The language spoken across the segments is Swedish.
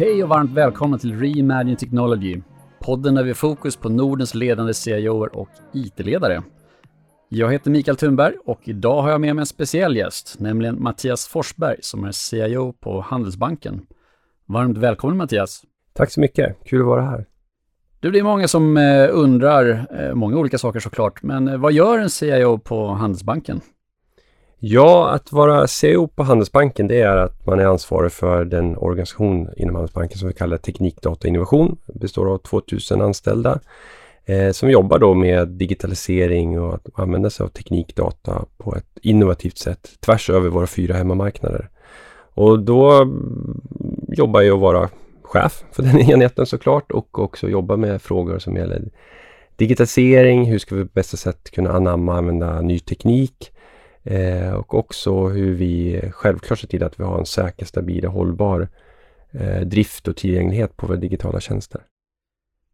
Hej och varmt välkomna till Reimagine Technology, podden där vi har fokus på Nordens ledande CIOer och IT-ledare. Jag heter Mikael Thunberg och idag har jag med mig en speciell gäst, nämligen Mattias Forsberg som är CIO på Handelsbanken. Varmt välkommen Mattias! Tack så mycket, kul att vara här. Du, det är många som eh, undrar, eh, många olika saker såklart, men eh, vad gör en CIO på Handelsbanken? Ja, att vara CEO på Handelsbanken det är att man är ansvarig för den organisation inom Handelsbanken som vi kallar Teknik, Data Innovation. Det består av 2000 anställda eh, som jobbar då med digitalisering och att använda sig av teknikdata på ett innovativt sätt tvärs över våra fyra hemmamarknader. Och då mm, jobbar jag att vara chef för den enheten såklart och också jobba med frågor som gäller digitalisering, hur ska vi på bästa sätt kunna anamma och använda ny teknik eh, och också hur vi självklart ser till att vi har en säker, stabil och hållbar eh, drift och tillgänglighet på våra digitala tjänster.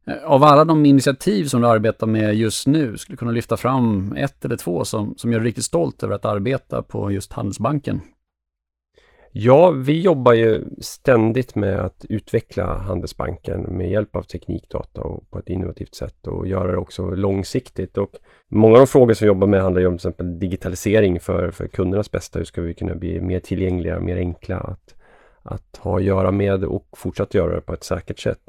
Eh, av alla de initiativ som du arbetar med just nu, skulle du kunna lyfta fram ett eller två som, som gör dig riktigt stolt över att arbeta på just Handelsbanken? Ja, vi jobbar ju ständigt med att utveckla Handelsbanken med hjälp av teknikdata och på ett innovativt sätt och göra det också långsiktigt. Och många av de frågor som vi jobbar med handlar ju om till exempel digitalisering för, för kundernas bästa. Hur ska vi kunna bli mer tillgängliga, mer enkla att, att ha att göra med och fortsätta göra det på ett säkert sätt.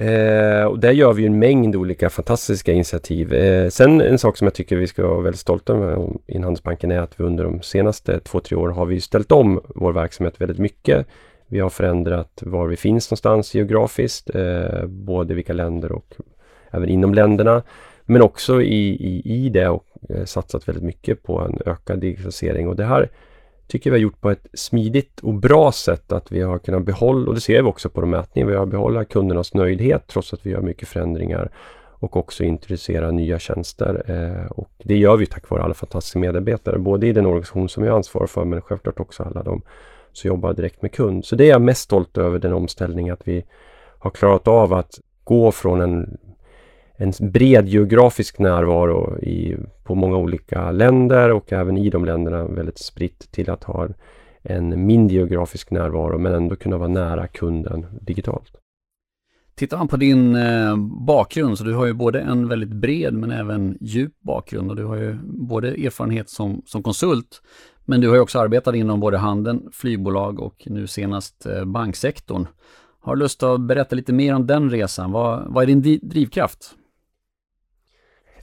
Eh, och där gör vi en mängd olika fantastiska initiativ. Eh, sen en sak som jag tycker vi ska vara väldigt stolta över i Handelsbanken är att vi under de senaste två, tre åren har vi ställt om vår verksamhet väldigt mycket. Vi har förändrat var vi finns någonstans geografiskt, eh, både vilka länder och även inom länderna. Men också i, i, i det och eh, satsat väldigt mycket på en ökad digitalisering och det här tycker vi har gjort på ett smidigt och bra sätt att vi har kunnat behålla, och det ser vi också på de mätningar, vi har behållit kundernas nöjdhet trots att vi gör mycket förändringar och också introducera nya tjänster. Eh, och det gör vi tack vare alla fantastiska medarbetare, både i den organisation som jag ansvarar för men självklart också alla de som jobbar direkt med kund. Så det är jag mest stolt över, den omställningen att vi har klarat av att gå från en en bred geografisk närvaro i, på många olika länder och även i de länderna väldigt spritt till att ha en mindre geografisk närvaro men ändå kunna vara nära kunden digitalt. Tittar man på din eh, bakgrund så du har ju både en väldigt bred men även djup bakgrund och du har ju både erfarenhet som, som konsult men du har ju också arbetat inom både handeln, flygbolag och nu senast eh, banksektorn. Har du lust att berätta lite mer om den resan? Vad, vad är din drivkraft?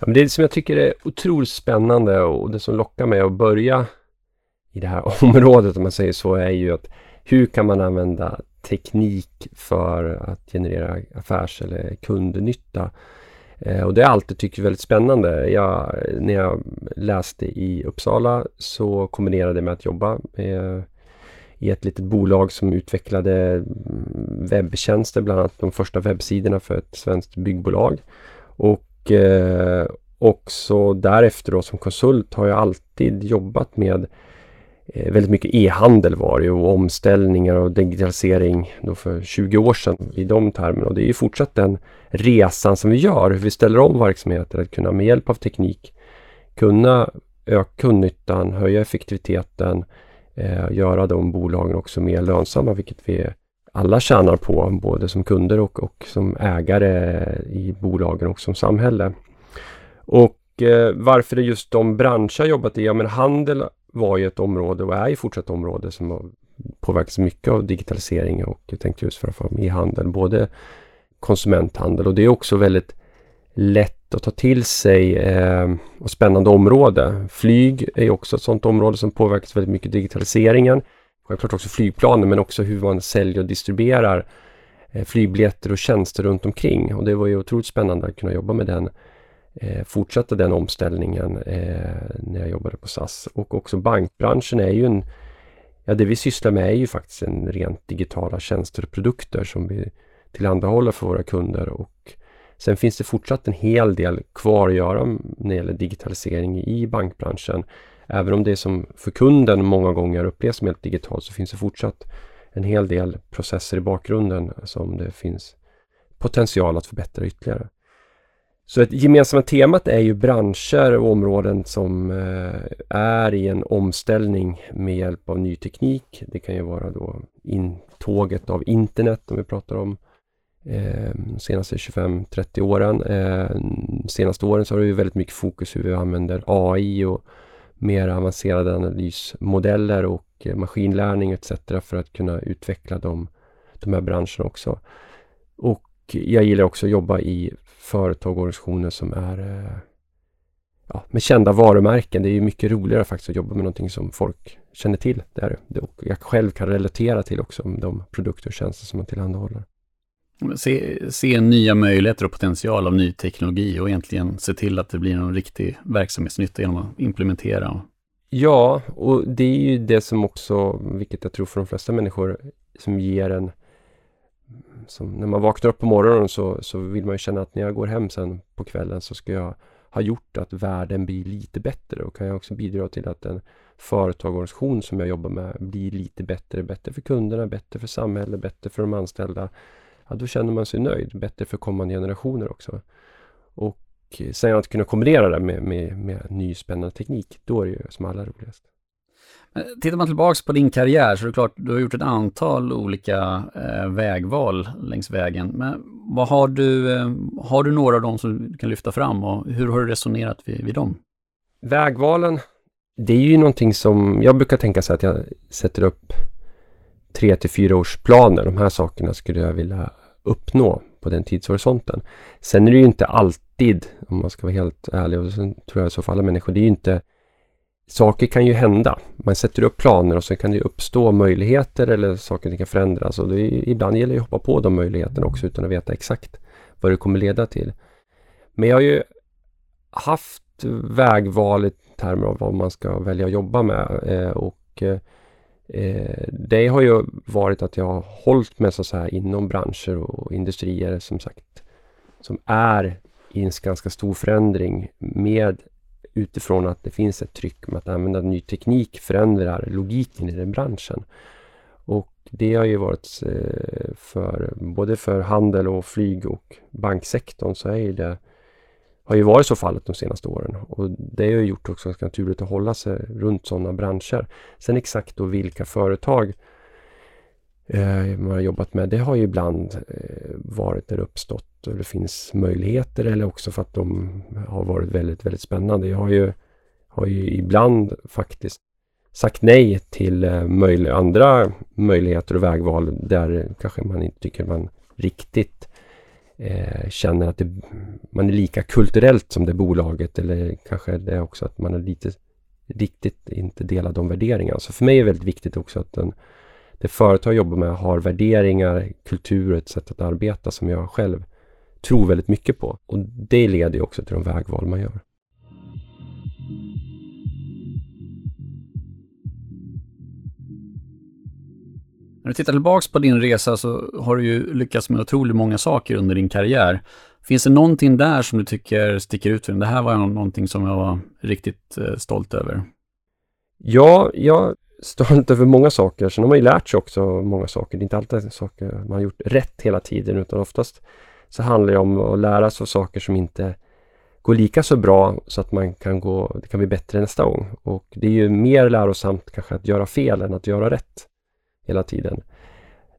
Ja, men det som jag tycker är otroligt spännande och det som lockar mig att börja i det här området om man säger så är ju att hur kan man använda teknik för att generera affärs eller kundnytta? Eh, och det har jag alltid tyckt är väldigt spännande. Jag, när jag läste i Uppsala så kombinerade jag med att jobba med, i ett litet bolag som utvecklade mm, webbtjänster, bland annat de första webbsidorna för ett svenskt byggbolag. Och eh, också därefter då som konsult har jag alltid jobbat med eh, väldigt mycket e-handel var det och omställningar och digitalisering då för 20 år sedan i de termerna. Och det är ju fortsatt den resan som vi gör, hur vi ställer om verksamheter att kunna med hjälp av teknik kunna öka kundnyttan, höja effektiviteten, eh, göra de bolagen också mer lönsamma, vilket vi alla tjänar på, både som kunder och, och som ägare i bolagen och som samhälle. Och eh, varför det just de branscher jag jobbat i? Ja men handel var ju ett område och är ju fortsatt område som har påverkats mycket av digitalisering och jag tänkte just framförallt i handel, både konsumenthandel och det är också väldigt lätt att ta till sig eh, och spännande område. Flyg är också ett sådant område som påverkas väldigt mycket digitaliseringen självklart också flygplanen men också hur man säljer och distribuerar eh, flygbiljetter och tjänster runt omkring. Och det var ju otroligt spännande att kunna jobba med den, eh, fortsätta den omställningen eh, när jag jobbade på SAS. Och också bankbranschen är ju en, ja det vi sysslar med är ju faktiskt en rent digitala tjänster och produkter som vi tillhandahåller för våra kunder. Och sen finns det fortsatt en hel del kvar att göra när det gäller digitalisering i bankbranschen. Även om det som för kunden många gånger upplevs som helt digitalt så finns det fortsatt en hel del processer i bakgrunden som det finns potential att förbättra ytterligare. Så ett gemensamma temat är ju branscher och områden som eh, är i en omställning med hjälp av ny teknik. Det kan ju vara då intåget av internet om vi pratar om eh, senaste 25-30 åren. Eh, senaste åren så har det ju väldigt mycket fokus hur vi använder AI och mer avancerade analysmodeller och eh, maskinlärning etc. för att kunna utveckla de, de här branscherna också. Och jag gillar också att jobba i företag och organisationer som är eh, ja, med kända varumärken. Det är ju mycket roligare faktiskt att jobba med någonting som folk känner till. Det är. Och jag själv kan relatera till också de produkter och tjänster som man tillhandahåller. Se, se nya möjligheter och potential av ny teknologi och egentligen se till att det blir en riktig verksamhetsnytta genom att implementera. Ja, och det är ju det som också, vilket jag tror för de flesta människor, som ger en som när man vaknar upp på morgonen så, så vill man ju känna att när jag går hem sen på kvällen så ska jag ha gjort att världen blir lite bättre och kan jag också bidra till att en företagsorganisation som jag jobbar med blir lite bättre. Bättre för kunderna, bättre för samhället, bättre för de anställda. Ja, då känner man sig nöjd. Bättre för kommande generationer också. Och sen att kunna kombinera det med, med, med ny spännande teknik, då är det ju som allra roligast. Tittar man tillbaks på din karriär så är det klart, du har gjort ett antal olika eh, vägval längs vägen. Men vad har du, eh, har du några av dem som du kan lyfta fram och hur har du resonerat vid, vid dem? Vägvalen, det är ju någonting som jag brukar tänka så att jag sätter upp tre till fyra års planer. De här sakerna skulle jag vilja uppnå på den tidshorisonten. Sen är det ju inte alltid, om man ska vara helt ärlig, och sen tror jag så för alla människor, det är ju inte saker kan ju hända. Man sätter upp planer och sen kan det uppstå möjligheter eller saker som kan förändras. Och är, ibland gäller det att hoppa på de möjligheterna också utan att veta exakt vad det kommer leda till. Men jag har ju haft vägval i termer av vad man ska välja att jobba med. Eh, och eh, eh, det har ju varit att jag har hållit mig så här inom branscher och industrier som sagt som är i en ganska stor förändring med utifrån att det finns ett tryck med att använda ny teknik förändrar logiken i den branschen. Och det har ju varit eh, för både för handel och flyg och banksektorn så är ju det har ju varit så fallet de senaste åren och det har ju gjort också ganska naturligt att hålla sig runt sådana branscher. Sen exakt då vilka företag eh, man har jobbat med, det har ju ibland eh, varit där det uppstått och det finns möjligheter eller också för att de har varit väldigt, väldigt spännande. Jag har ju, har ju ibland faktiskt sagt nej till eh, andra möjligheter och vägval där kanske man inte tycker man riktigt eh, känner att det, man är lika kulturellt som det bolaget eller kanske det är också att man är lite riktigt inte delar de värderingarna. Så för mig är det väldigt viktigt också att den det företag jag jobbar med har värderingar, kultur och ett sätt att arbeta som jag själv tror väldigt mycket på. Och det leder ju också till de vägval man gör. När du tittar tillbaka på din resa så har du ju lyckats med otroligt många saker under din karriär. Finns det någonting där som du tycker sticker ut? Det här var någonting som jag var riktigt eh, stolt över. Ja, jag är stolt över många saker. Sen har man ju lärt sig också många saker. Det är inte alltid saker man har gjort rätt hela tiden utan oftast så handlar det om att lära sig av saker som inte går lika så bra så att man kan gå, det kan bli bättre nästa gång. Och det är ju mer lärosamt kanske att göra fel än att göra rätt hela tiden.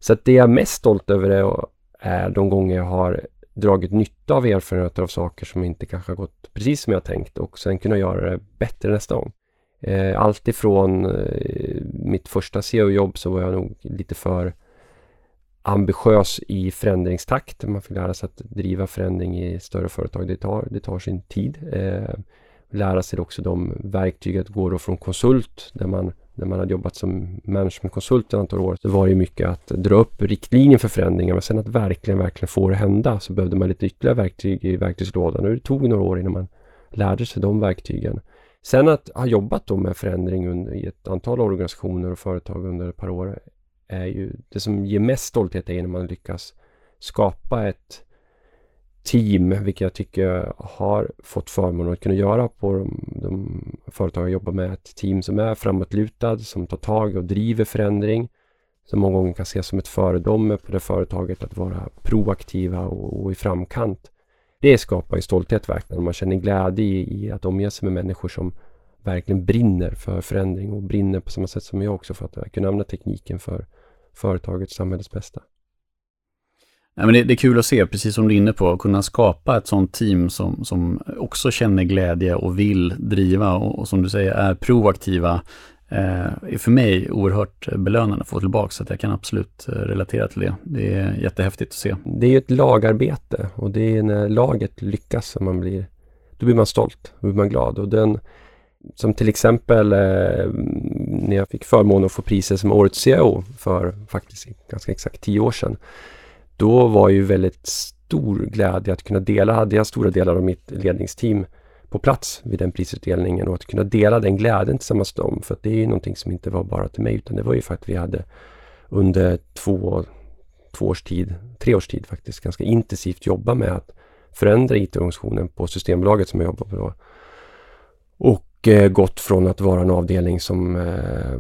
Så att det jag är mest stolt över är, är de gånger jag har dragit nytta av erfarenheter av saker som inte kanske har gått precis som jag tänkt och sen kunna göra det bättre nästa gång. Eh, allt ifrån eh, mitt första CEO-jobb så var jag nog lite för ambitiös i förändringstakt. Man fick lära sig att driva förändring i större företag. Det tar, det tar sin tid. Eh, lära sig också de verktyg att gå från konsult där man när man hade jobbat som managementkonsult ett antal år så var det mycket att dra upp riktlinjer för förändringar men sen att verkligen, verkligen få det hända så behövde man lite ytterligare verktyg i verktygslådan och det tog några år innan man lärde sig de verktygen. Sen att ha jobbat då med förändring under, i ett antal organisationer och företag under ett par år är ju det som ger mest stolthet är när man lyckas skapa ett team, vilket jag tycker har fått förmånen att kunna göra på de, de företag jag jobbar med. Ett team som är framåtlutad, som tar tag och driver förändring. Som många gånger kan ses som ett föredöme på det företaget att vara proaktiva och, och i framkant. det skapar ju stolthet verkligen. Man känner glädje i, i att omge sig med människor som verkligen brinner för förändring och brinner på samma sätt som jag också för att kunna använda tekniken för företagets samhällets bästa. Ja, men det, det, är kul att se, precis som du är inne på, att kunna skapa ett sånt team som, som också känner glädje och vill driva och, och som du säger är proaktiva. Eh, är för mig oerhört belönande att få tillbaka, så att jag kan absolut eh, relatera till det. Det är jättehäftigt att se. Det är ju ett lagarbete och det är när laget lyckas som man blir, då blir man stolt, då blir man glad. Och den, som till exempel eh, när jag fick förmånen att få priset som Årets CEO för faktiskt ganska exakt tio år sedan då var ju väldigt stor glädje att kunna dela, hade jag stora delar av mitt ledningsteam på plats vid den prisutdelningen och att kunna dela den glädjen tillsammans med dem. För att det är ju någonting som inte var bara till mig utan det var ju för att vi hade under två, två års tid, tre års tid faktiskt, ganska intensivt jobba med att förändra IT-organisationen på Systembolaget som jag jobbar på då. Och Eh, gått från att vara en avdelning som eh,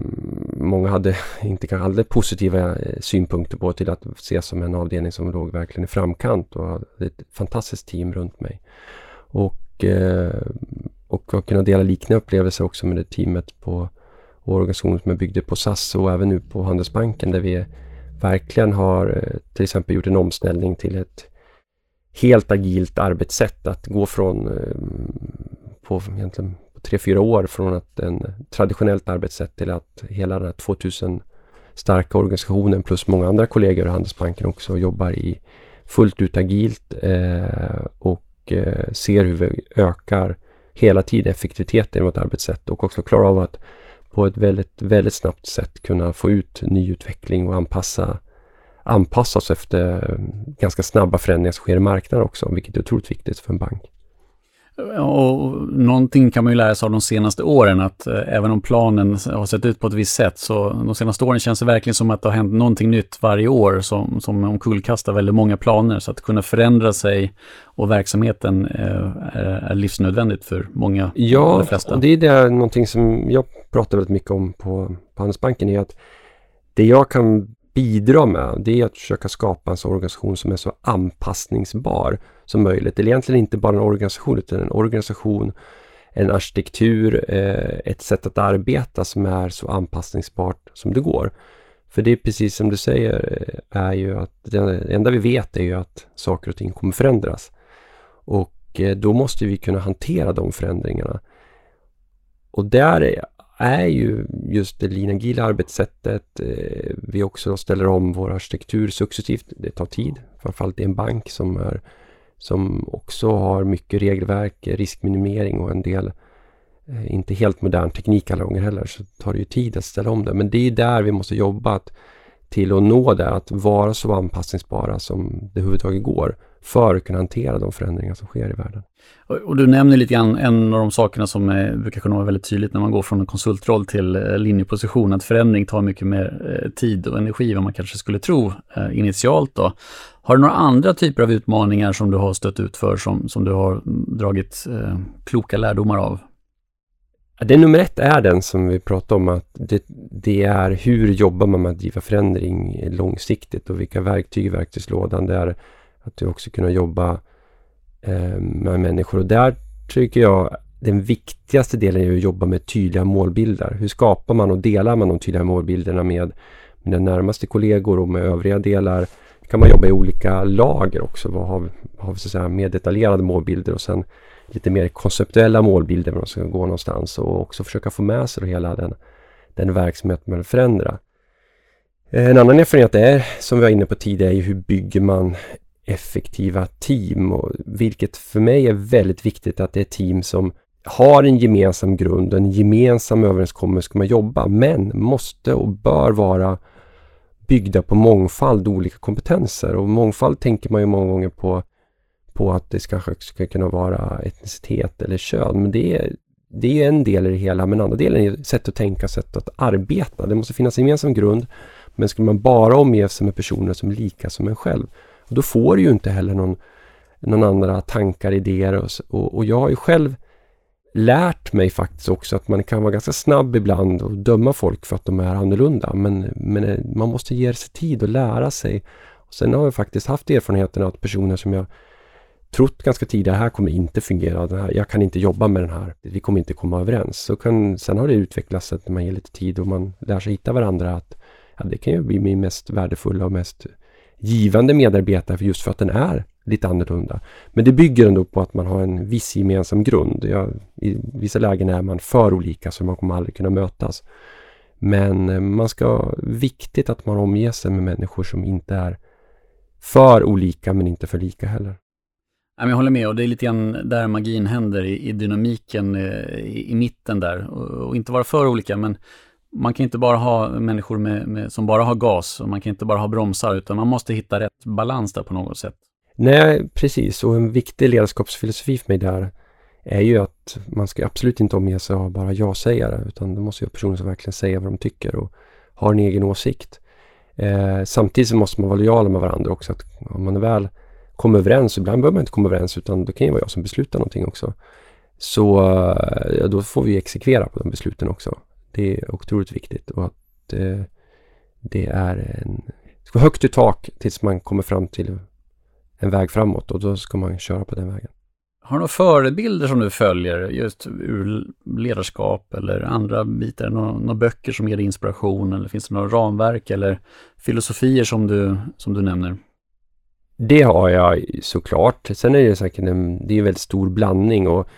många hade, inte kanske hade positiva eh, synpunkter på till att ses som en avdelning som låg verkligen i framkant och hade ett fantastiskt team runt mig. Och, eh, och att kunna dela liknande upplevelser också med det teamet på organisationen som jag byggde på SAS och även nu på Handelsbanken där vi verkligen har till exempel gjort en omställning till ett helt agilt arbetssätt. Att gå från på egentligen tre, fyra år från att en traditionellt arbetssätt till att hela den här 2000 starka organisationen plus många andra kollegor i Handelsbanken också jobbar i fullt ut agilt eh, och eh, ser hur vi ökar hela tiden effektiviteten i vårt arbetssätt och också klarar av att på ett väldigt, väldigt snabbt sätt kunna få ut nyutveckling och anpassa anpassa oss efter ganska snabba förändringar som sker i marknaden också, vilket är otroligt viktigt för en bank. Och någonting kan man ju lära sig av de senaste åren att eh, även om planen har sett ut på ett visst sätt så de senaste åren känns det verkligen som att det har hänt någonting nytt varje år som, som omkullkastar väldigt många planer. Så att kunna förändra sig och verksamheten eh, är, är livsnödvändigt för många. Ja, de flesta. och det är det, någonting som jag pratar väldigt mycket om på, på Handelsbanken är att det jag kan bidra med det är att försöka skapa en organisation som är så anpassningsbar som möjligt. Eller egentligen inte bara en organisation utan en organisation, en arkitektur, eh, ett sätt att arbeta som är så anpassningsbart som det går. För det är precis som du säger, eh, är ju att det enda vi vet är ju att saker och ting kommer förändras. Och eh, då måste vi kunna hantera de förändringarna. Och där är ju just det lean agila arbetssättet. Eh, vi också ställer om vår arkitektur successivt. Det tar tid, framförallt i en bank som är som också har mycket regelverk, riskminimering och en del eh, inte helt modern teknik alla gånger heller, så tar det ju tid att ställa om det. Men det är där vi måste jobba till att nå det, att vara så anpassningsbara som det överhuvudtaget går för att kunna hantera de förändringar som sker i världen. Och du nämner lite grann en av de sakerna som eh, brukar kunna vara väldigt tydligt när man går från en konsultroll till eh, linjeposition, att förändring tar mycket mer eh, tid och energi än vad man kanske skulle tro initialt då. Har du några andra typer av utmaningar som du har stött ut för som, som du har dragit kloka lärdomar av? Det nummer ett är den som vi pratade om att det, det, är hur jobbar man med att driva förändring långsiktigt och vilka verktyg i verktygslådan det är att du också kunna jobba eh, med människor. Och där tycker jag den viktigaste delen är att jobba med tydliga målbilder. Hur skapar man och delar man de tydliga målbilderna med mina närmaste kollegor och med övriga delar? kan man jobba i olika lager också. Vad har, har vi så att säga mer detaljerade målbilder och sen lite mer konceptuella målbilder var man ska gå någonstans och också försöka få med sig hela den, den verksamhet man vill förändra. Eh, en annan erfarenhet är, som vi var inne på tidigare, hur bygger man effektiva team och vilket för mig är väldigt viktigt att det är team som har en gemensam grund, en gemensam överenskommelse ska man jobba men måste och bör vara byggda på mångfald olika kompetenser och mångfald tänker man ju många gånger på på att det kanske ska kunna vara etnicitet eller kön men det är, det är en del i det hela men andra delen är sätt att tänka, sätt att arbeta. Det måste finnas en gemensam grund men ska man bara omge sig med personer som är lika som en själv och då får du ju inte heller någon, någon andra tankar, idéer och, och, och jag har ju själv lärt mig faktiskt också att man kan vara ganska snabb ibland och döma folk för att de är annorlunda. Men, men eh, man måste ge sig tid och lära sig. Och sen har jag faktiskt haft erfarenheten att personer som jag trott ganska tidigt, det här kommer inte fungera, det här, jag kan inte jobba med den här, vi kommer inte komma överens. Så kan, sen har det utvecklats att man ger lite tid och man lär sig hitta varandra. att ja, Det kan ju bli min mest värdefulla och mest givande medarbetare just för att den är lite annorlunda. Men det bygger ändå på att man har en viss gemensam grund. Jag, I vissa lägen är man för olika så man kommer aldrig kunna mötas. Men eh, man ska, viktigt att man omger sig med människor som inte är för olika men inte för lika heller. Jag håller med och det är lite grann där magin händer i, dynamiken eh, i, mitten där. Och, inte vara för olika men man kan inte bara ha människor med, med, som bara har gas och man kan inte bara ha bromsar utan man måste hitta rätt balans där på något sätt. Nej, precis. Och en viktig ledarskapsfilosofi för mig där är ju att man ska absolut inte omge sig av bara ja-sägare utan det måste vara personer som verkligen säger vad de tycker och har en egen åsikt. Eh, samtidigt så måste man vara lojala med varandra också. Att om man väl kommer överens, ibland behöver man inte komma överens utan det kan ju vara jag som beslutar någonting också. Så eh, ja, då får vi exekvera på de besluten också. Det är otroligt viktigt och att eh, det är en, det ska vara högt i tak tills man kommer fram till en väg framåt och då ska man köra på den vägen. Har du några förebilder som du följer just ur ledarskap eller andra bitar? Några, några böcker som ger dig inspiration eller finns det några ramverk eller filosofier som du, som du nämner? Det har jag såklart. Sen är det säkert en, det är en väldigt stor blandning och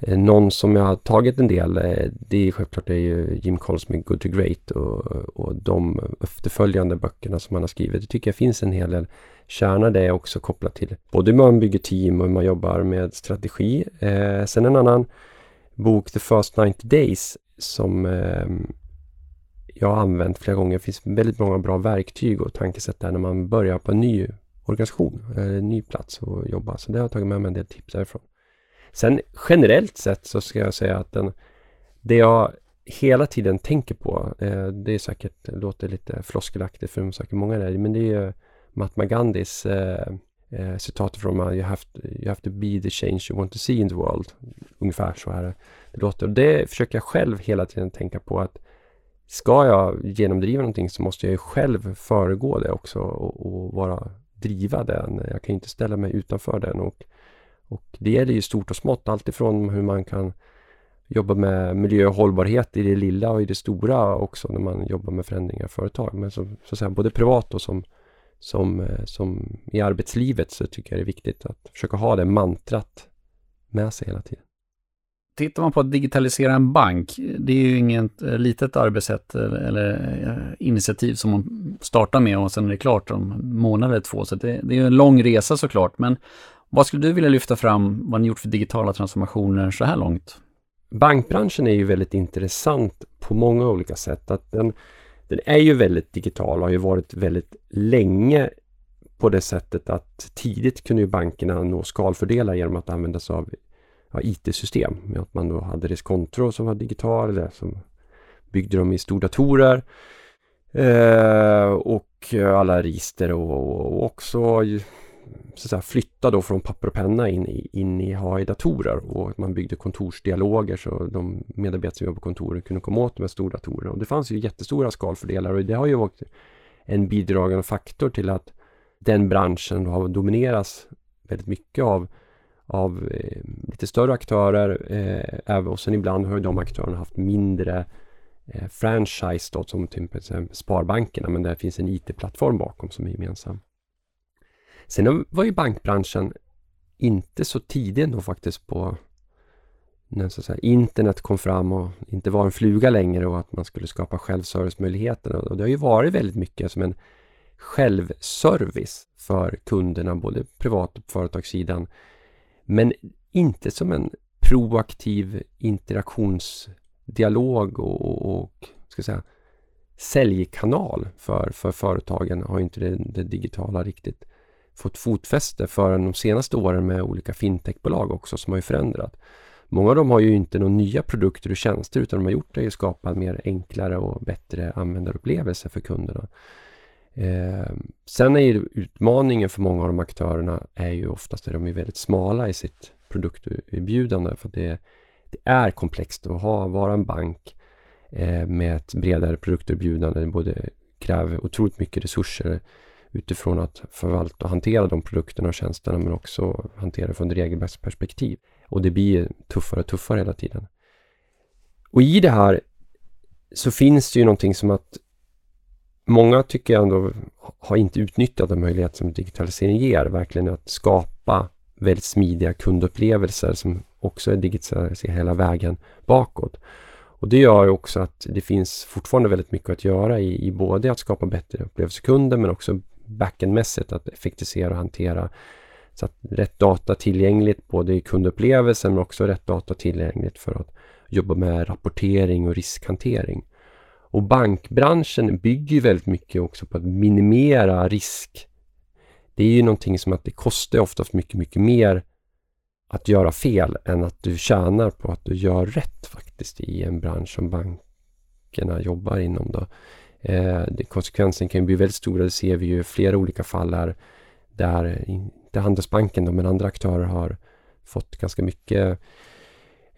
Eh, någon som jag har tagit en del, eh, det är självklart det är ju Jim Collins med Good to Great och, och de efterföljande böckerna som han har skrivit. Det tycker jag finns en hel del kärna det är också kopplat till både hur man bygger team och hur man jobbar med strategi. Eh, sen en annan bok, The First 90 Days, som eh, jag har använt flera gånger. Det finns väldigt många bra verktyg och tankesätt där när man börjar på en ny organisation, eh, en ny plats och jobba. Så det har jag tagit med mig en del tips därifrån. Sen generellt sett så ska jag säga att den, det jag hela tiden tänker på, eh, det är säkert, låter lite floskelaktigt för säkert många där, men det är ju Mahatma Gandhis eh, eh, citat från you have, to, you have to be the change you want to see in the world. Ungefär så här det låter. Och det försöker jag själv hela tiden tänka på att ska jag genomdriva någonting så måste jag ju själv föregå det också och, och vara driva den. Jag kan inte ställa mig utanför den. Och, och det gäller ju stort och smått. Alltifrån hur man kan jobba med miljö och hållbarhet i det lilla och i det stora också när man jobbar med förändringar i företag. Men så, så att säga, både privat och som som, eh, som i arbetslivet så tycker jag det är viktigt att försöka ha det mantrat med sig hela tiden. Tittar man på att digitalisera en bank, det är ju inget eh, litet arbetssätt eh, eller initiativ som man startar med och sen är det klart om månader eller två. Så det, det är en lång resa såklart. Men vad skulle du vilja lyfta fram, vad ni gjort för digitala transformationer så här långt? Bankbranschen är ju väldigt intressant på många olika sätt. Att den, den är ju väldigt digital och har ju varit väldigt länge på det sättet att tidigt kunde ju bankerna nå skalfördelar genom att använda sig av ja, IT-system. Med att man då hade Riskkonto som var digital eller som byggde dem i stordatorer. Eh, och alla register och, och också så att säga, flytta då från papper och penna in i, in i AI-datorer och man byggde kontorsdialoger så de medarbetare som jobbar på kontoret kunde komma åt de här stora datorerna. Och det fanns ju jättestora skalfördelar och det har ju varit en bidragande faktor till att den branschen har dominerats väldigt mycket av, av eh, lite större aktörer eh, och sen ibland har ju de aktörerna haft mindre eh, franchise då, som till exempel Sparbankerna men där finns en IT-plattform bakom som är gemensam. Sen var ju bankbranschen inte så tidig ändå faktiskt på när så säga, internet kom fram och inte var en fluga längre och att man skulle skapa självservicemöjligheter. Och det har ju varit väldigt mycket som en självservice för kunderna, både privat och företagssidan. Men inte som en proaktiv interaktionsdialog och, och ska säga, säljkanal för, för företagen har inte det, det digitala riktigt fått fotfäste förrän de senaste åren med olika fintechbolag också som har ju förändrat. Många av dem har ju inte några nya produkter och tjänster utan de har gjort det att skapa en mer enklare och bättre användarupplevelse för kunderna. Eh, sen är ju utmaningen för många av de aktörerna är ju oftast att de är väldigt smala i sitt produkterbjudande för det, det är komplext att ha, vara en bank eh, med ett bredare produkterbjudande. Det både kräver otroligt mycket resurser utifrån att förvalta och hantera de produkterna och tjänsterna men också hantera det från ett regelverksperspektiv. Och det blir tuffare och tuffare hela tiden. Och i det här så finns det ju någonting som att många tycker jag ändå har inte utnyttjat den möjlighet som digitalisering ger, verkligen att skapa väldigt smidiga kundupplevelser som också är digitaliserade hela vägen bakåt. Och det gör ju också att det finns fortfarande väldigt mycket att göra i, i både att skapa bättre upplevelser kunder men också backendmässigt att effektivisera och hantera så att rätt data tillgängligt både i kundupplevelsen men också rätt data tillgängligt för att jobba med rapportering och riskhantering. Och bankbranschen bygger väldigt mycket också på att minimera risk. Det är ju någonting som att det kostar oftast mycket, mycket mer att göra fel än att du tjänar på att du gör rätt faktiskt i en bransch som bankerna jobbar inom. Då. Eh, konsekvensen kan ju bli väldigt stora, det ser vi ju i flera olika fall här där inte Handelsbanken då, men andra aktörer har fått ganska mycket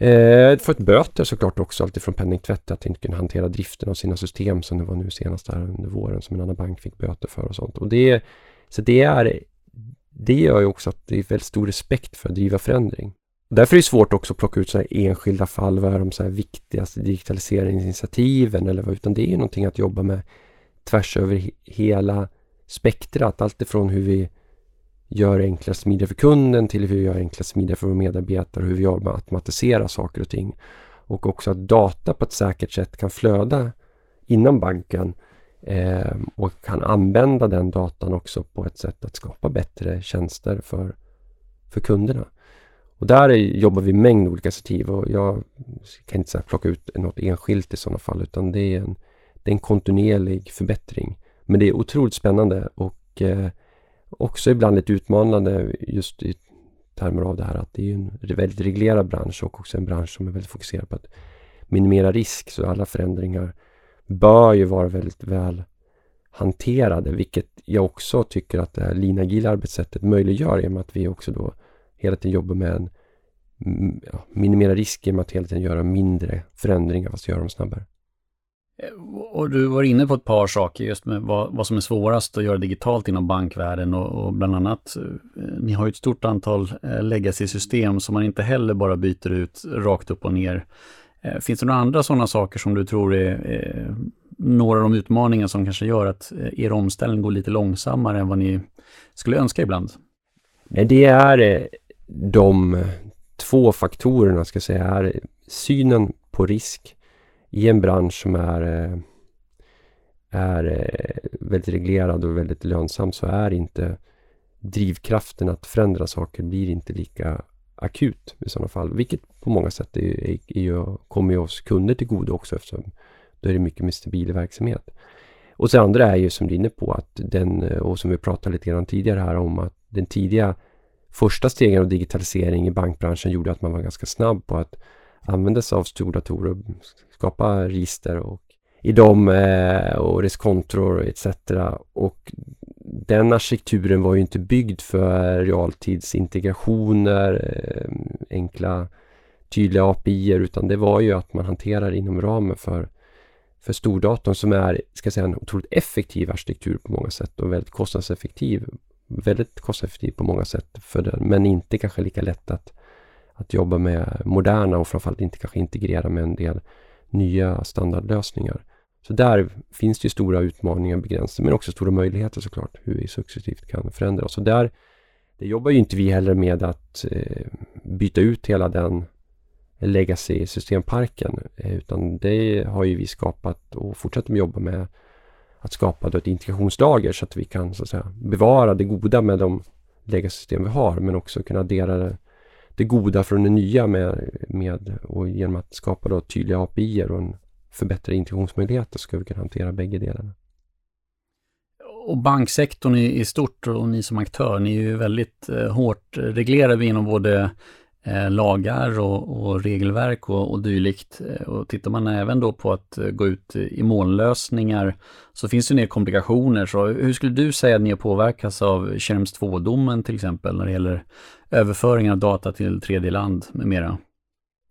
Eh, fått böter såklart också, alltifrån penningtvätt, att inte kunna hantera driften av sina system som det var nu senast här under våren som en annan bank fick böter för och sånt. Och det, så det, är, det gör ju också att det är väldigt stor respekt för att driva förändring. Därför är det svårt också att plocka ut så enskilda fall, vad är de så viktigaste digitaliseringsinitiativen eller vad, utan det är ju någonting att jobba med tvärs över hela spektrat, alltifrån hur vi gör enklare smidigare för kunden till hur vi gör enklare smidigare för våra medarbetare och hur vi jobbar med att automatisera saker och ting. Och också att data på ett säkert sätt kan flöda inom banken eh, och kan använda den datan också på ett sätt att skapa bättre tjänster för, för kunderna. Och där är, jobbar vi med mängd olika sativ och jag kan inte plocka ut något enskilt i sådana fall utan det är en, det är en kontinuerlig förbättring. Men det är otroligt spännande och eh, också ibland lite utmanande just i termer av det här att det är en väldigt reglerad bransch och också en bransch som är väldigt fokuserad på att minimera risk. Så alla förändringar bör ju vara väldigt väl hanterade, vilket jag också tycker att det här lean arbetssättet möjliggör genom att vi också då hela tiden jobbar med en ja, minimera risk genom att hela tiden göra mindre förändringar fast göra dem snabbare. Och du var inne på ett par saker just med vad, vad som är svårast att göra digitalt inom bankvärlden och, och bland annat, eh, ni har ju ett stort antal eh, legacy-system som man inte heller bara byter ut rakt upp och ner. Eh, finns det några andra sådana saker som du tror är, är några av de utmaningar som kanske gör att er omställning går lite långsammare än vad ni skulle önska ibland? Det är de två faktorerna, ska jag säga, är synen på risk i en bransch som är, eh, är eh, väldigt reglerad och väldigt lönsam så är inte drivkraften att förändra saker blir inte lika akut i sådana fall. Vilket på många sätt är, är, är, kommer oss kunder till godo också eftersom då är det mycket mer stabil verksamhet. Och sen andra är ju som du är inne på att den, eh, och som vi pratade lite grann tidigare här om att den tidiga första stegen av digitalisering i bankbranschen gjorde att man var ganska snabb på att använda sig av stordatorer och skapa register och i dem eh, och riskkontror etc. Och den arkitekturen var ju inte byggd för realtidsintegrationer, eh, enkla tydliga API utan det var ju att man hanterar inom ramen för, för stordatorn som är, ska säga, en otroligt effektiv arkitektur på många sätt och väldigt kostnadseffektiv. Väldigt kostnadseffektiv på många sätt för den, men inte kanske lika lätt att, att jobba med moderna och framförallt inte kanske integrera med en del nya standardlösningar. Så där finns det ju stora utmaningar och begränsningar men också stora möjligheter såklart hur vi successivt kan förändra oss. Och där det jobbar ju inte vi heller med att eh, byta ut hela den legacy-systemparken eh, utan det har ju vi skapat och fortsätter att jobba med att skapa då ett integrationslager så att vi kan så att säga, bevara det goda med de legacy-system vi har men också kunna addera det det goda från det nya med, med och genom att skapa då tydliga API och en förbättrad integrationsmöjligheter ska vi kunna hantera bägge delarna. Och banksektorn i, i stort och ni som aktör, ni är ju väldigt eh, hårt reglerade inom både eh, lagar och, och, regelverk och, och dylikt. Eh, och tittar man även då på att eh, gå ut i molnlösningar så finns det en del komplikationer. Så hur skulle du säga att ni har påverkats av Schrems 2-domen till exempel när det gäller överföring av data till tredje land med mera?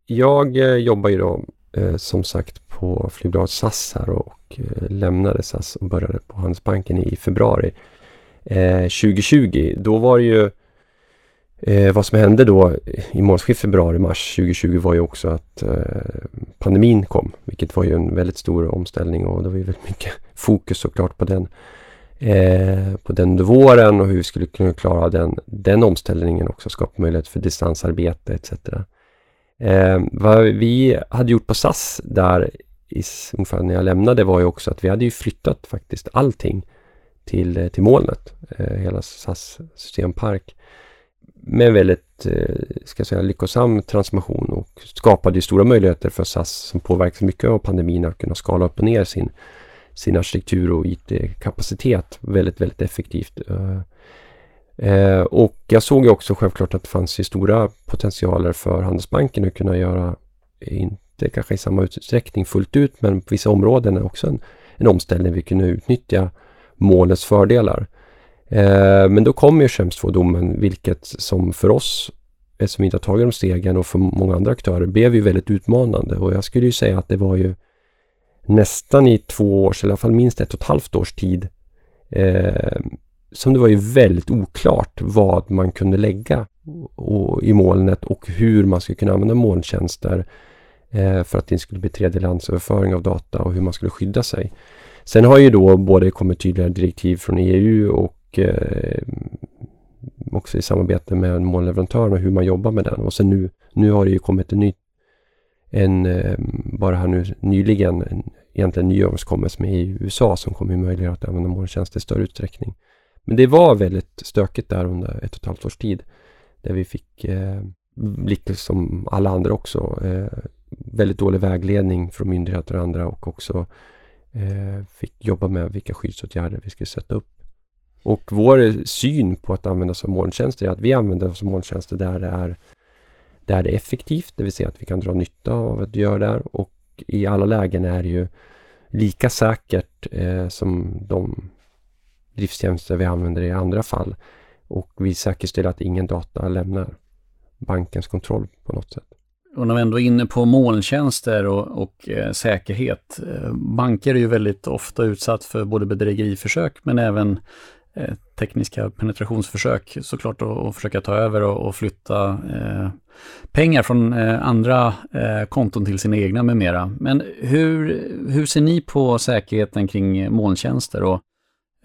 Jag eh, jobbar ju då eh, som sagt på flygbolaget SAS här och eh, lämnade SAS och började på Handelsbanken i februari. Eh, 2020, då var det ju eh, vad som hände då i månadsskiftet februari-mars 2020 var ju också att eh, pandemin kom, vilket var ju en väldigt stor omställning och det var ju väldigt mycket fokus såklart på den eh, på den under våren och hur vi skulle kunna klara den, den omställningen också, skapa möjlighet för distansarbete etc. Eh, vad vi hade gjort på SAS där i, ungefär när jag lämnade var ju också att vi hade ju flyttat faktiskt allting till, eh, till molnet, eh, hela SAS systempark. Med en väldigt, eh, ska jag säga, lyckosam transformation och skapade ju stora möjligheter för SAS som påverkas mycket av pandemin att kunna skala upp och ner sin, sin arkitektur och IT-kapacitet väldigt, väldigt effektivt. Eh, eh, och jag såg ju också självklart att det fanns ju stora potentialer för Handelsbanken att kunna göra, inte kanske i samma utsträckning fullt ut, men på vissa områden är också en, en omställning vi kunde utnyttja målets fördelar. Eh, men då kom ju Schrems 2-domen, vilket som för oss, eftersom vi inte har tagit de stegen och för många andra aktörer, blev ju väldigt utmanande. Och jag skulle ju säga att det var ju nästan i två års, eller i alla fall minst ett och ett halvt års tid, eh, som det var ju väldigt oklart vad man kunde lägga och, i molnet och hur man skulle kunna använda molntjänster eh, för att det inte skulle bli tredjelandsöverföring av data och hur man skulle skydda sig. Sen har ju då både kommit tydligare direktiv från EU och eh, också i samarbete med molnleverantörerna hur man jobbar med den. Och sen nu, nu har det ju kommit en ny, en, eh, bara här nu nyligen, en, egentligen ny överenskommelse med EU och USA som kommer möjliggöra att använda molntjänster i större utsträckning. Men det var väldigt stökigt där under ett och ett halvt års tid. Där vi fick, eh, som alla andra också, eh, väldigt dålig vägledning från myndigheter och andra och också eh, fick jobba med vilka skyddsåtgärder vi skulle sätta upp. Och vår syn på att använda oss av molntjänster är att vi använder oss av molntjänster där det är, där det är effektivt, det vill säga att vi kan dra nytta av att göra det och i alla lägen är det ju lika säkert eh, som de driftstjänster vi använder i andra fall. Och vi säkerställer att ingen data lämnar bankens kontroll på något sätt. Och när vi ändå är inne på molntjänster och, och eh, säkerhet. Eh, banker är ju väldigt ofta utsatt för både bedrägeriförsök men även Eh, tekniska penetrationsförsök såklart och, försöka ta över och, och flytta eh, pengar från eh, andra eh, konton till sina egna med mera. Men hur, hur ser ni på säkerheten kring molntjänster och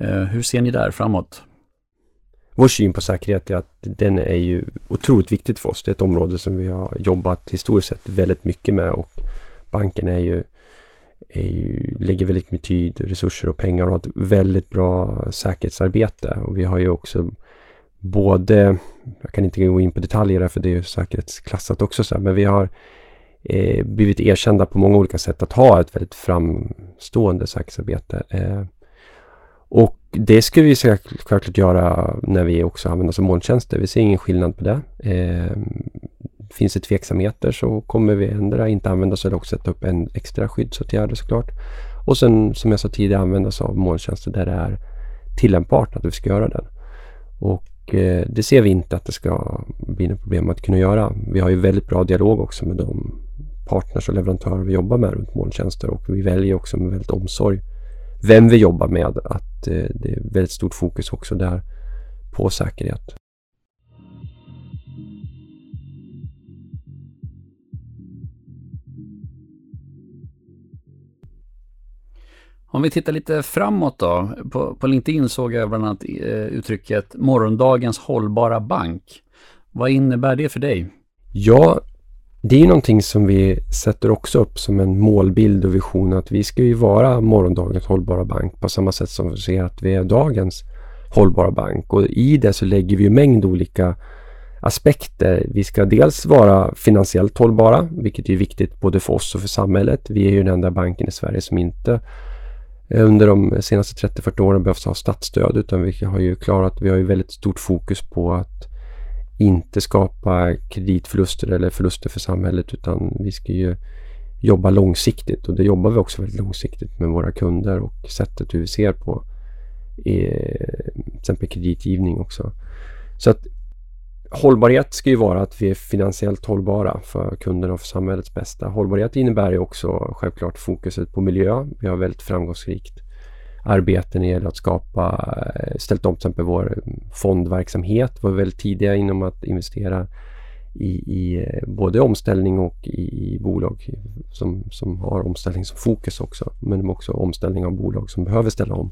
eh, hur ser ni där framåt? vår syn på säkerhet är att den är ju otroligt viktigt för oss. Det är ett område som vi har jobbat historiskt sett väldigt mycket med och banken är ju, ju lägger väldigt mycket tid, resurser och pengar och har ett väldigt bra säkerhetsarbete. Och vi har ju också både, jag kan inte gå in på detaljer där för det är ju säkerhetsklassat också, så här, men vi har eh, blivit erkända på många olika sätt att ha ett väldigt framstående säkerhetsarbete. Eh, och det ska vi självklart göra när vi också använder oss av molntjänster. Vi ser ingen skillnad på det. Eh, finns det tveksamheter så kommer vi ändra, inte använda oss eller också sätta upp en extra skyddsåtgärder såklart. Och sen som jag sa tidigare använda oss av molntjänster där det är tillämpbart att vi ska göra den. Och eh, det ser vi inte att det ska bli något problem att kunna göra. Vi har ju väldigt bra dialog också med de partners och leverantörer vi jobbar med runt molntjänster och vi väljer också med väldigt omsorg vem vi jobbar med. Att eh, det är väldigt stort fokus också där på säkerhet. Om vi tittar lite framåt då. På, på LinkedIn såg jag bland annat eh, uttrycket morgondagens hållbara bank. Vad innebär det för dig? Ja, det är någonting som vi sätter också upp som en målbild och vision att vi ska ju vara morgondagens hållbara bank på samma sätt som vi ser att vi är dagens hållbara bank. Och i det så lägger vi en mängd olika aspekter. Vi ska dels vara finansiellt hållbara, vilket är viktigt både för oss och för samhället. Vi är ju den enda banken i Sverige som inte under de senaste 30-40 åren behövt ha statsstöd utan vi har ju klarat, vi har ju väldigt stort fokus på att inte skapa kreditförluster eller förluster för samhället utan vi ska ju jobba långsiktigt och det jobbar vi också väldigt långsiktigt med våra kunder och sättet hur vi ser på eh, till exempel kreditgivning också. Så att hållbarhet ska ju vara att vi är finansiellt hållbara för kunderna och för samhällets bästa. Hållbarhet innebär ju också självklart fokuset på miljö. Vi har väldigt framgångsrikt arbete när det gäller att skapa, eh, ställt om till exempel vår fondverksamhet, Vi var väldigt tidiga inom att investera i, i eh, både omställning och i, i, bolag som, som har omställning som fokus också. Men också omställning av bolag som behöver ställa om.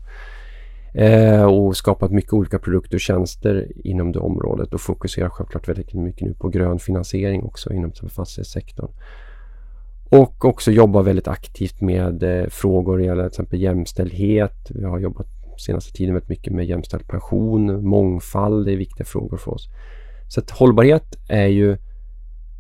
Eh, och skapat mycket olika produkter och tjänster inom det området och fokuserar självklart väldigt mycket nu på grön finansiering också inom fastighetssektorn. Och också jobbar väldigt aktivt med eh, frågor gällande till exempel jämställdhet. Vi har jobbat senaste tiden väldigt mycket med jämställd pension, mångfald, det är viktiga frågor för oss. Så att hållbarhet är ju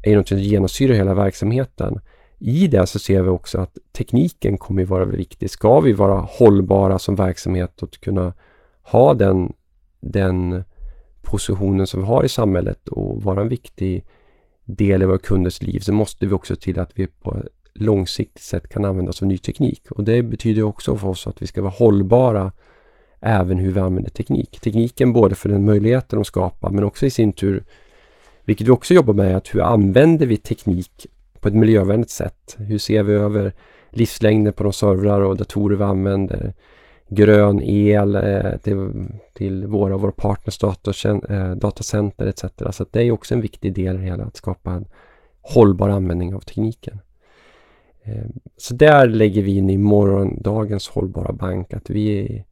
är något som genomsyrar hela verksamheten. I det så ser vi också att tekniken kommer att vara viktig. Ska vi vara hållbara som verksamhet och kunna ha den, den positionen som vi har i samhället och vara en viktig del i våra kunders liv så måste vi också till att vi på ett långsiktigt sätt kan använda oss av ny teknik. Och det betyder också för oss att vi ska vara hållbara även hur vi använder teknik. Tekniken både för den möjligheten de skapar men också i sin tur, vilket vi också jobbar med, att hur använder vi teknik på ett miljövänligt sätt? Hur ser vi över livslängden på de servrar och datorer vi använder? Grön el eh, till, till våra, våra partners eh, datacenter etc. Så det är också en viktig del i det hela, att skapa en hållbar användning av tekniken. Eh, så där lägger vi in i morgondagens hållbara bank att vi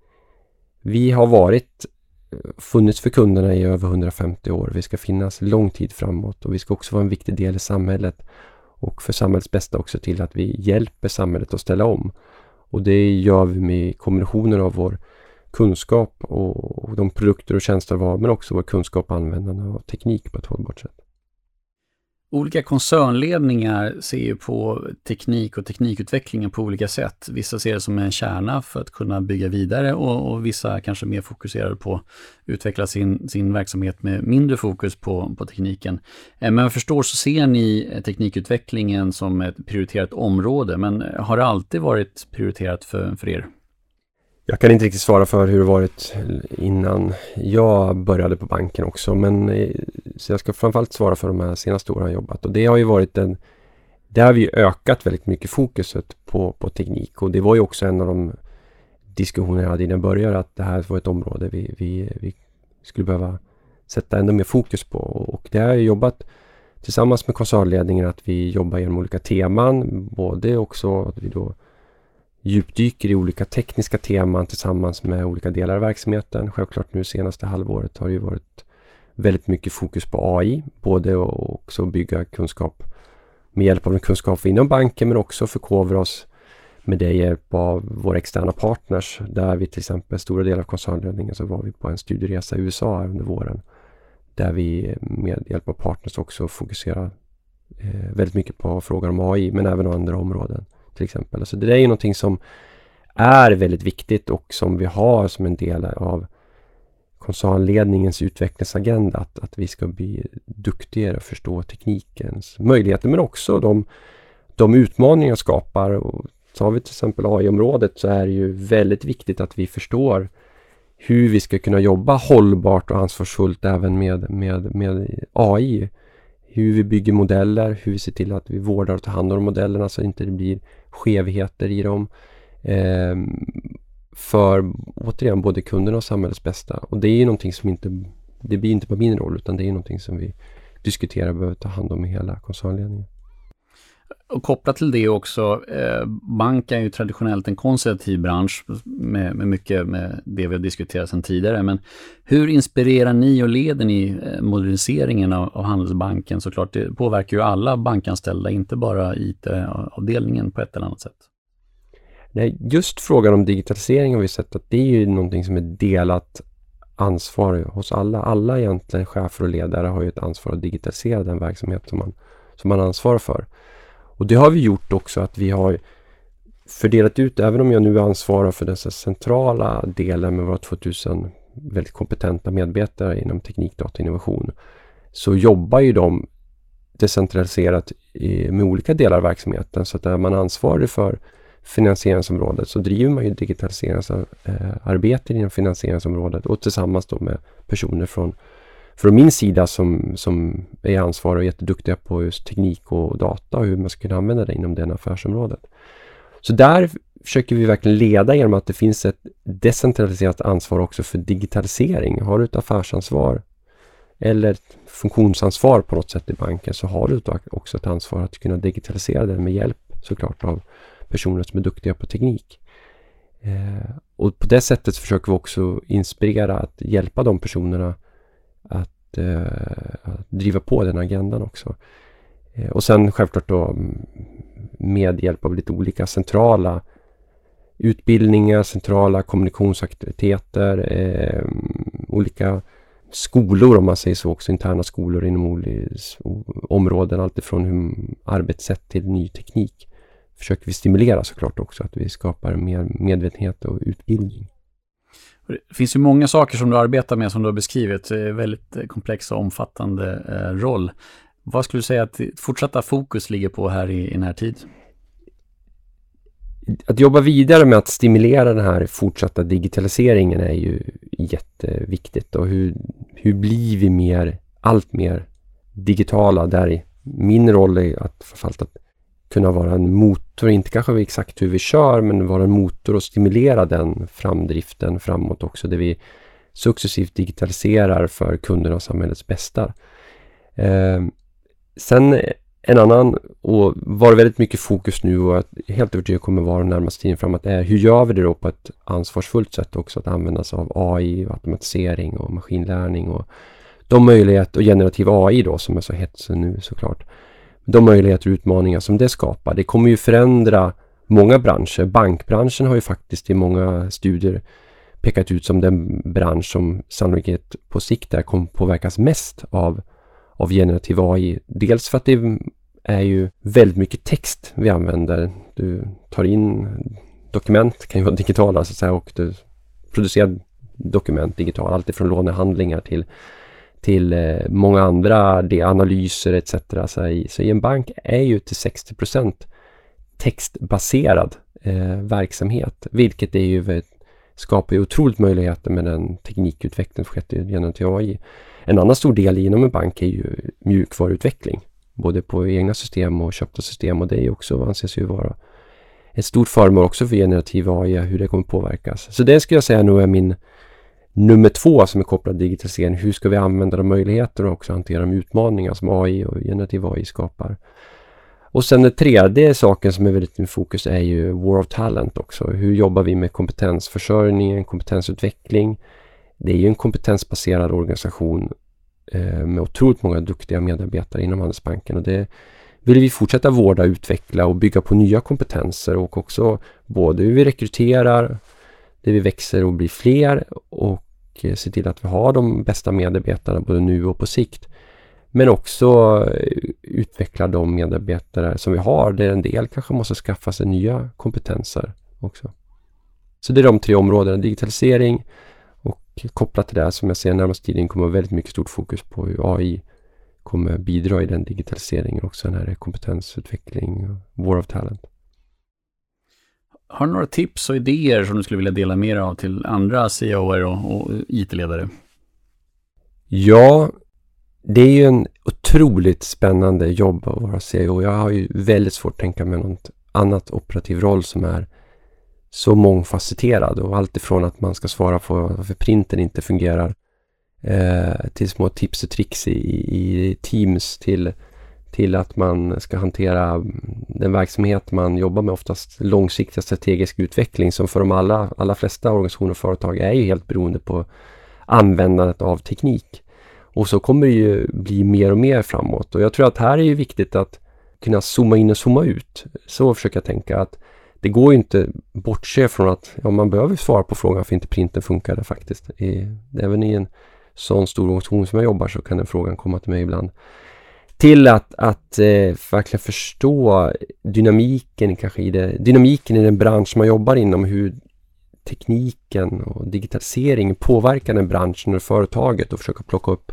vi har varit eh, funnits för kunderna i över 150 år. Vi ska finnas lång tid framåt och vi ska också vara en viktig del i samhället och för samhällets bästa också till att vi hjälper samhället att ställa om. Och det gör vi med kombinationen av vår kunskap och de produkter och tjänster vi har men också vår kunskap och användande av teknik på ett hållbart sätt. Olika koncernledningar ser ju på teknik och teknikutvecklingen på olika sätt. Vissa ser det som en kärna för att kunna bygga vidare och, och vissa kanske mer fokuserade på att utveckla sin, sin verksamhet med mindre fokus på, på tekniken. Eh, men jag förstår så ser ni teknikutvecklingen som ett prioriterat område, men har det alltid varit prioriterat för, för er? Jag kan inte riktigt svara för hur det varit innan jag började på banken också. Men eh, så jag ska framförallt svara för de här senaste åren jag jobbat. Och det har ju varit en... Där har vi ökat väldigt mycket fokuset på, på teknik. Och det var ju också en av de diskussioner jag hade innan jag började. Att det här var ett område vi, vi, vi skulle behöva sätta ännu mer fokus på. Och det har jag jobbat tillsammans med koncernledningen att vi jobbar genom olika teman. Både också att vi då djupdyker i olika tekniska teman tillsammans med olika delar av verksamheten. Självklart nu senaste halvåret har det ju varit väldigt mycket fokus på AI, både och också bygga kunskap med hjälp av den kunskap inom banken men också förkovra oss med det hjälp av våra externa partners. Där vi till exempel, stora delar av koncernledningen, så var vi på en studieresa i USA under våren. Där vi med hjälp av partners också fokuserar eh, väldigt mycket på frågan om AI men även andra områden till exempel. Alltså det är ju någonting som är väldigt viktigt och som vi har som en del av koncernledningens utvecklingsagenda. Att, att vi ska bli duktigare och förstå teknikens möjligheter men också de, de utmaningar skapar. Och tar vi till exempel AI-området så är det ju väldigt viktigt att vi förstår hur vi ska kunna jobba hållbart och ansvarsfullt även med, med, med AI. Hur vi bygger modeller, hur vi ser till att vi vårdar och tar hand om modellerna så att det inte blir skevheter i dem. Eh, för återigen både kunderna och samhällets bästa. Och det är ju någonting som inte, det blir inte på min roll utan det är någonting som vi diskuterar och behöver ta hand om i hela koncernledningen. Och kopplat till det också, eh, bank är ju traditionellt en konservativ bransch med, med mycket med det vi har diskuterat sedan tidigare. Men hur inspirerar ni och leder ni eh, moderniseringen av, av Handelsbanken? Såklart, det påverkar ju alla bankanställda, inte bara IT-avdelningen på ett eller annat sätt. Nej, just frågan om digitalisering har vi sett att det är ju någonting som är delat ansvar hos alla. Alla egentligen chefer och ledare har ju ett ansvar att digitalisera den verksamhet som man, som man ansvarar för. Och det har vi gjort också att vi har fördelat ut, även om jag nu ansvarar för den centrala delen med våra 2000 väldigt kompetenta medarbetare inom teknik, data och innovation, så jobbar ju de decentraliserat med olika delar av verksamheten. Så att är man ansvarig för finansieringsområdet så driver man ju digitaliseringsarbete eh, inom finansieringsområdet och tillsammans då med personer från från min sida som, som är ansvarig och jätteduktiga på just teknik och data och hur man ska kunna använda det inom det affärsområdet. Så där försöker vi verkligen leda genom att det finns ett decentraliserat ansvar också för digitalisering. Har du ett affärsansvar eller ett funktionsansvar på något sätt i banken så har du också ett ansvar att kunna digitalisera det med hjälp såklart av personer som är duktiga på teknik. Eh, och på det sättet försöker vi också inspirera att hjälpa de personerna att, eh, att driva på den agendan också. Eh, och sen självklart då med hjälp av lite olika centrala utbildningar, centrala kommunikationsaktiviteter, eh, olika skolor om man säger så också, interna skolor inom olika områden, alltifrån hur arbetssätt till ny teknik. Försöker vi stimulera såklart också att vi skapar mer medvetenhet och utbildning. Det finns ju många saker som du arbetar med som du har beskrivit, väldigt eh, komplex och omfattande eh, roll. Vad skulle du säga att fortsatta fokus ligger på här i, i närtid? Att jobba vidare med att stimulera den här fortsatta digitaliseringen är ju jätteviktigt. Och hur, hur blir vi mer, allt mer digitala? Där min roll är att, framförallt att kunna vara en motor, inte kanske exakt hur vi kör, men vara en motor och stimulera den framdriften framåt också, där vi successivt digitaliserar för kunderna och samhällets bästa. Eh, Sen en annan och var väldigt mycket fokus nu och att helt övertygad kommer vara närmaste tiden framåt är hur gör vi det då på ett ansvarsfullt sätt också att använda sig av AI, automatisering och maskinlärning och de möjligheter och generativ AI då som är så hett nu såklart. De möjligheter och utmaningar som det skapar. Det kommer ju förändra många branscher. Bankbranschen har ju faktiskt i många studier pekat ut som den bransch som sannolikt på sikt där kommer påverkas mest av av generativ AI. Dels för att det är ju väldigt mycket text vi använder. Du tar in dokument, kan ju vara digitala så att säga, och du producerar dokument digitalt, alltifrån lånehandlingar till, till eh, många andra analyser etc. Så i, så i en bank är ju till 60% textbaserad eh, verksamhet, vilket är ju skapar ju otroligt möjligheter med den teknikutveckling som skett i generativ AI. En annan stor del inom en bank är ju mjukvaruutveckling. Både på egna system och köpta system och det är också, anses ju vara ett stort föremål också för generativ AI, hur det kommer påverkas. Så det skulle jag säga nu är min nummer två som är kopplad till digitalisering. Hur ska vi använda de möjligheter och också hantera de utmaningar som AI och generativ AI skapar? Och sen den tredje saken som är väldigt i fokus är ju War of Talent också. Hur jobbar vi med kompetensförsörjning, kompetensutveckling? Det är ju en kompetensbaserad organisation eh, med otroligt många duktiga medarbetare inom Handelsbanken och det vill vi fortsätta vårda, utveckla och bygga på nya kompetenser och också både hur vi rekryterar, där vi växer och blir fler och eh, se till att vi har de bästa medarbetarna både nu och på sikt. Men också eh, utveckla de medarbetare som vi har, där en del kanske måste skaffa sig nya kompetenser också. Så det är de tre områdena, digitalisering, och kopplat till det som jag ser närmast tiden kommer väldigt mycket stort fokus på hur AI kommer bidra i den digitaliseringen också när det är kompetensutveckling och war of talent. Har du några tips och idéer som du skulle vilja dela med dig av till andra CEOer och, och IT-ledare? Ja, det är ju en otroligt spännande jobb att vara CEO. Jag har ju väldigt svårt att tänka mig något annat operativ roll som är så mångfacetterad och allt ifrån att man ska svara på varför printen inte fungerar eh, till små tips och tricks i, i Teams till, till att man ska hantera den verksamhet man jobbar med, oftast långsiktig strategisk utveckling som för de allra, alla flesta organisationer och företag är ju helt beroende på användandet av teknik. Och så kommer det ju bli mer och mer framåt och jag tror att här är det viktigt att kunna zooma in och zooma ut. Så försöker jag tänka att det går ju inte bortse från att ja, man behöver svara på frågan varför inte printen funkade faktiskt. I, även i en sån stor organisation som jag jobbar så kan den frågan komma till mig ibland. Till att, att eh, verkligen förstå dynamiken kanske i det, dynamiken i den bransch man jobbar inom, hur tekniken och digitalisering påverkar den branschen och företaget och försöka plocka upp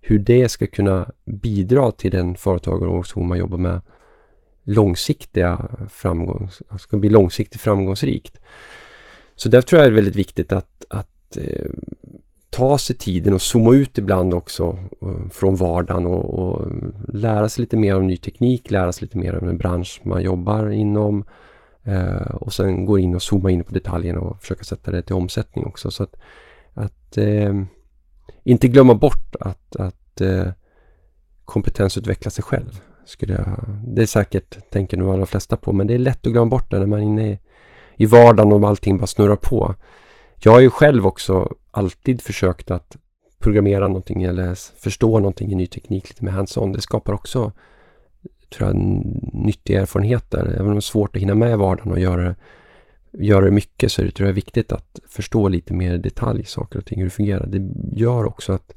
hur det ska kunna bidra till den företag och organisation man jobbar med långsiktiga framgång, ska bli långsiktigt framgångsrikt. Så där tror jag är väldigt viktigt att, att eh, ta sig tiden och zooma ut ibland också eh, från vardagen och, och, lära sig lite mer om ny teknik, lära sig lite mer om den bransch man jobbar inom. Eh, och sen gå in och zooma in på detaljerna och försöka sätta det till omsättning också. Så att, att eh, inte glömma bort att, att eh, kompetensutveckla sig själv. Skulle jag, det är säkert, tänker nog alla flesta på, men det är lätt att glömma bort det när man är inne i, i vardagen och allting bara snurrar på. Jag har ju själv också alltid försökt att programmera någonting eller förstå någonting i ny teknik lite med hands-on. Det skapar också tror jag, nyttiga erfarenheter. Även om det är svårt att hinna med i vardagen och göra, göra det mycket så är det tror jag, viktigt att förstå lite mer i detalj saker och ting, hur det fungerar. Det gör också att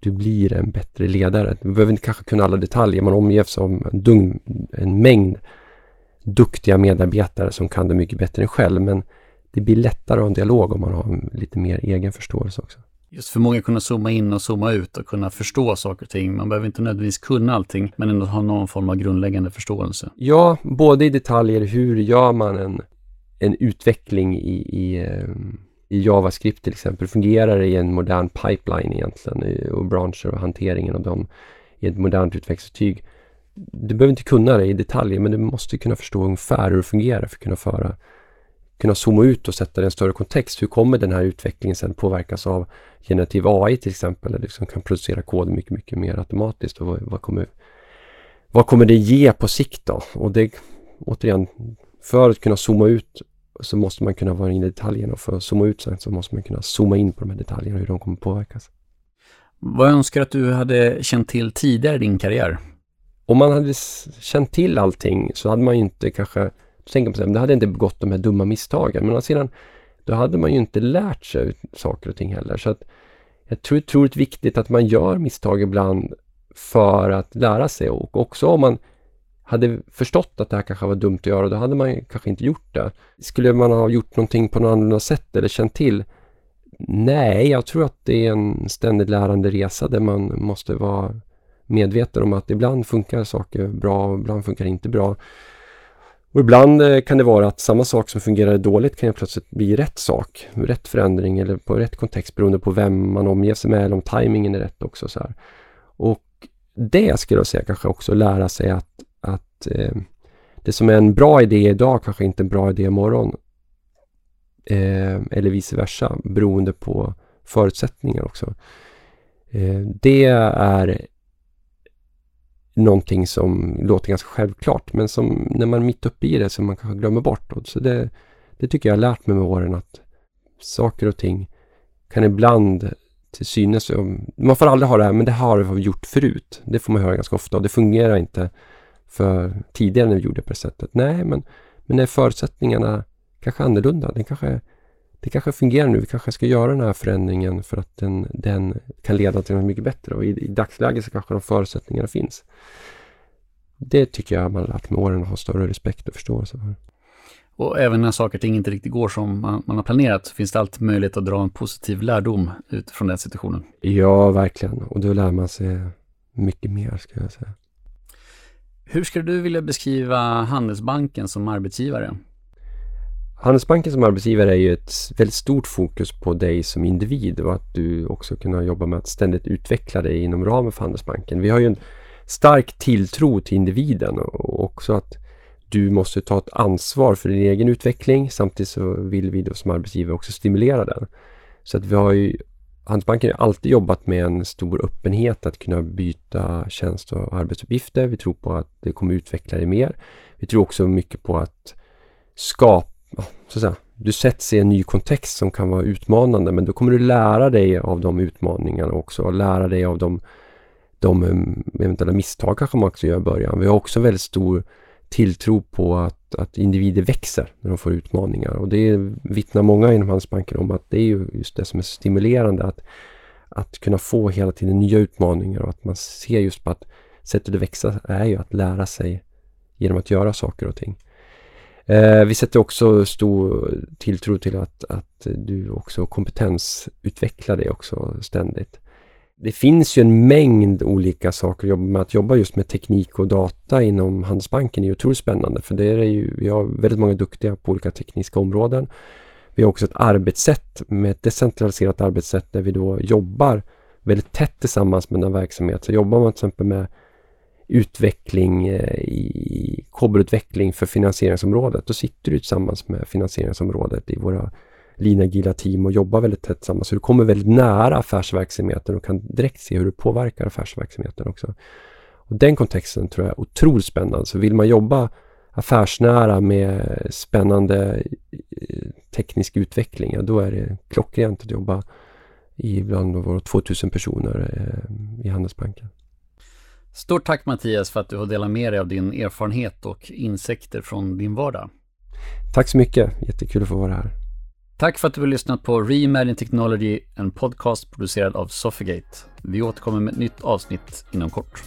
du blir en bättre ledare. Du behöver inte kanske kunna alla detaljer. Man omges av en, en mängd duktiga medarbetare som kan det mycket bättre än själv. Men det blir lättare att ha en dialog om man har lite mer egen förståelse också. Just för många kunna zooma in och zooma ut och kunna förstå saker och ting. Man behöver inte nödvändigtvis kunna allting, men ändå ha någon form av grundläggande förståelse. Ja, både i detaljer. Hur gör man en, en utveckling i, i, eh, i JavaScript till exempel? Fungerar det i en modern pipeline egentligen? Och branscher och hanteringen av dem i ett modernt utvecklingsverktyg? Du behöver inte kunna det i detaljer, men du måste kunna förstå ungefär hur det fungerar för att kunna föra kunna zooma ut och sätta det i en större kontext. Hur kommer den här utvecklingen sen påverkas av generativ AI till exempel, eller som kan producera kod mycket, mycket mer automatiskt och vad, vad, kommer, vad kommer det ge på sikt då? Och det, återigen, för att kunna zooma ut så måste man kunna vara inne i detaljerna och för att zooma ut sen så måste man kunna zooma in på de här detaljerna och hur de kommer påverkas. Vad önskar att du hade känt till tidigare i din karriär? Om man hade känt till allting så hade man ju inte kanske då tänker man sig, det hade inte begått de här dumma misstagen. Men å sidan, då hade man ju inte lärt sig saker och ting heller. Så att jag tror, det är otroligt viktigt att man gör misstag ibland för att lära sig och också om man hade förstått att det här kanske var dumt att göra, då hade man kanske inte gjort det. Skulle man ha gjort någonting på något annat sätt eller känt till? Nej, jag tror att det är en ständigt lärande resa där man måste vara medveten om att ibland funkar saker bra och ibland funkar det inte bra. Och ibland eh, kan det vara att samma sak som fungerade dåligt kan plötsligt bli rätt sak, rätt förändring eller på rätt kontext beroende på vem man omger sig med eller om tajmingen är rätt också. Så här. Och det skulle jag säga kanske också lära sig att, att eh, det som är en bra idé idag kanske inte är en bra idé imorgon. Eh, eller vice versa beroende på förutsättningar också. Eh, det är någonting som låter ganska självklart men som när man är mitt uppe i det som man kanske glömmer bort. Så det, det tycker jag har lärt mig med åren att saker och ting kan ibland till synes, man får aldrig ha det här, men det har vi gjort förut. Det får man höra ganska ofta och det fungerar inte för tidigare när vi gjorde det på det sättet. Nej, men, men är förutsättningarna kanske annorlunda? Det kanske det kanske fungerar nu. Vi kanske ska göra den här förändringen för att den, den kan leda till något mycket bättre. Och i, i dagsläget så kanske de förutsättningarna finns. Det tycker jag man lärt med åren att ha större respekt och förståelse för. Och även när saker och ting inte riktigt går som man, man, har planerat så finns det alltid möjlighet att dra en positiv lärdom utifrån den situationen. Ja, verkligen. Och då lär man sig mycket mer, ska jag säga. Hur skulle du vilja beskriva Handelsbanken som arbetsgivare? Handelsbanken som arbetsgivare är ju ett väldigt stort fokus på dig som individ och att du också kan jobba med att ständigt utveckla dig inom ramen för Handelsbanken. Vi har ju en stark tilltro till individen och också att du måste ta ett ansvar för din egen utveckling. Samtidigt så vill vi då som arbetsgivare också stimulera den. Så att vi har ju Handelsbanken har alltid jobbat med en stor öppenhet att kunna byta tjänst och arbetsuppgifter. Vi tror på att det kommer utveckla dig mer. Vi tror också mycket på att skapa så att säga, du sätts i en ny kontext som kan vara utmanande men då kommer du lära dig av de utmaningarna också och lära dig av de, de eh, eventuella misstag kanske man också gör i början. Vi har också väldigt stor tilltro på att, att individer växer när de får utmaningar och det vittnar många inom Handelsbanken om att det är ju just det som är stimulerande att, att kunna få hela tiden nya utmaningar och att man ser just på att sättet att växa är ju att lära sig genom att göra saker och ting. Eh, vi sätter också stor tilltro till att, att du också kompetensutvecklar dig också ständigt. Det finns ju en mängd olika saker att jobba med. Att jobba just med teknik och data inom Handelsbanken är otroligt spännande för det är ju, vi har väldigt många duktiga på olika tekniska områden. Vi har också ett arbetssätt med ett decentraliserat arbetssätt där vi då jobbar väldigt tätt tillsammans med den verksamhet. Så jobbar man till exempel med utveckling eh, i kobberutveckling för finansieringsområdet. Då sitter du tillsammans med finansieringsområdet i våra linagila team och jobbar väldigt tätt tillsammans. Så du kommer väldigt nära affärsverksamheten och kan direkt se hur du påverkar affärsverksamheten också. Och Den kontexten tror jag är otroligt spännande. Så vill man jobba affärsnära med spännande eh, teknisk utveckling, ja, då är det klockrent att jobba i bland våra 2000 personer eh, i Handelsbanken. Stort tack Mattias för att du har delat med dig av din erfarenhet och insikter från din vardag. Tack så mycket, jättekul att få vara här. Tack för att du har lyssnat på Reimagine Technology, en podcast producerad av Sofigate. Vi återkommer med ett nytt avsnitt inom kort.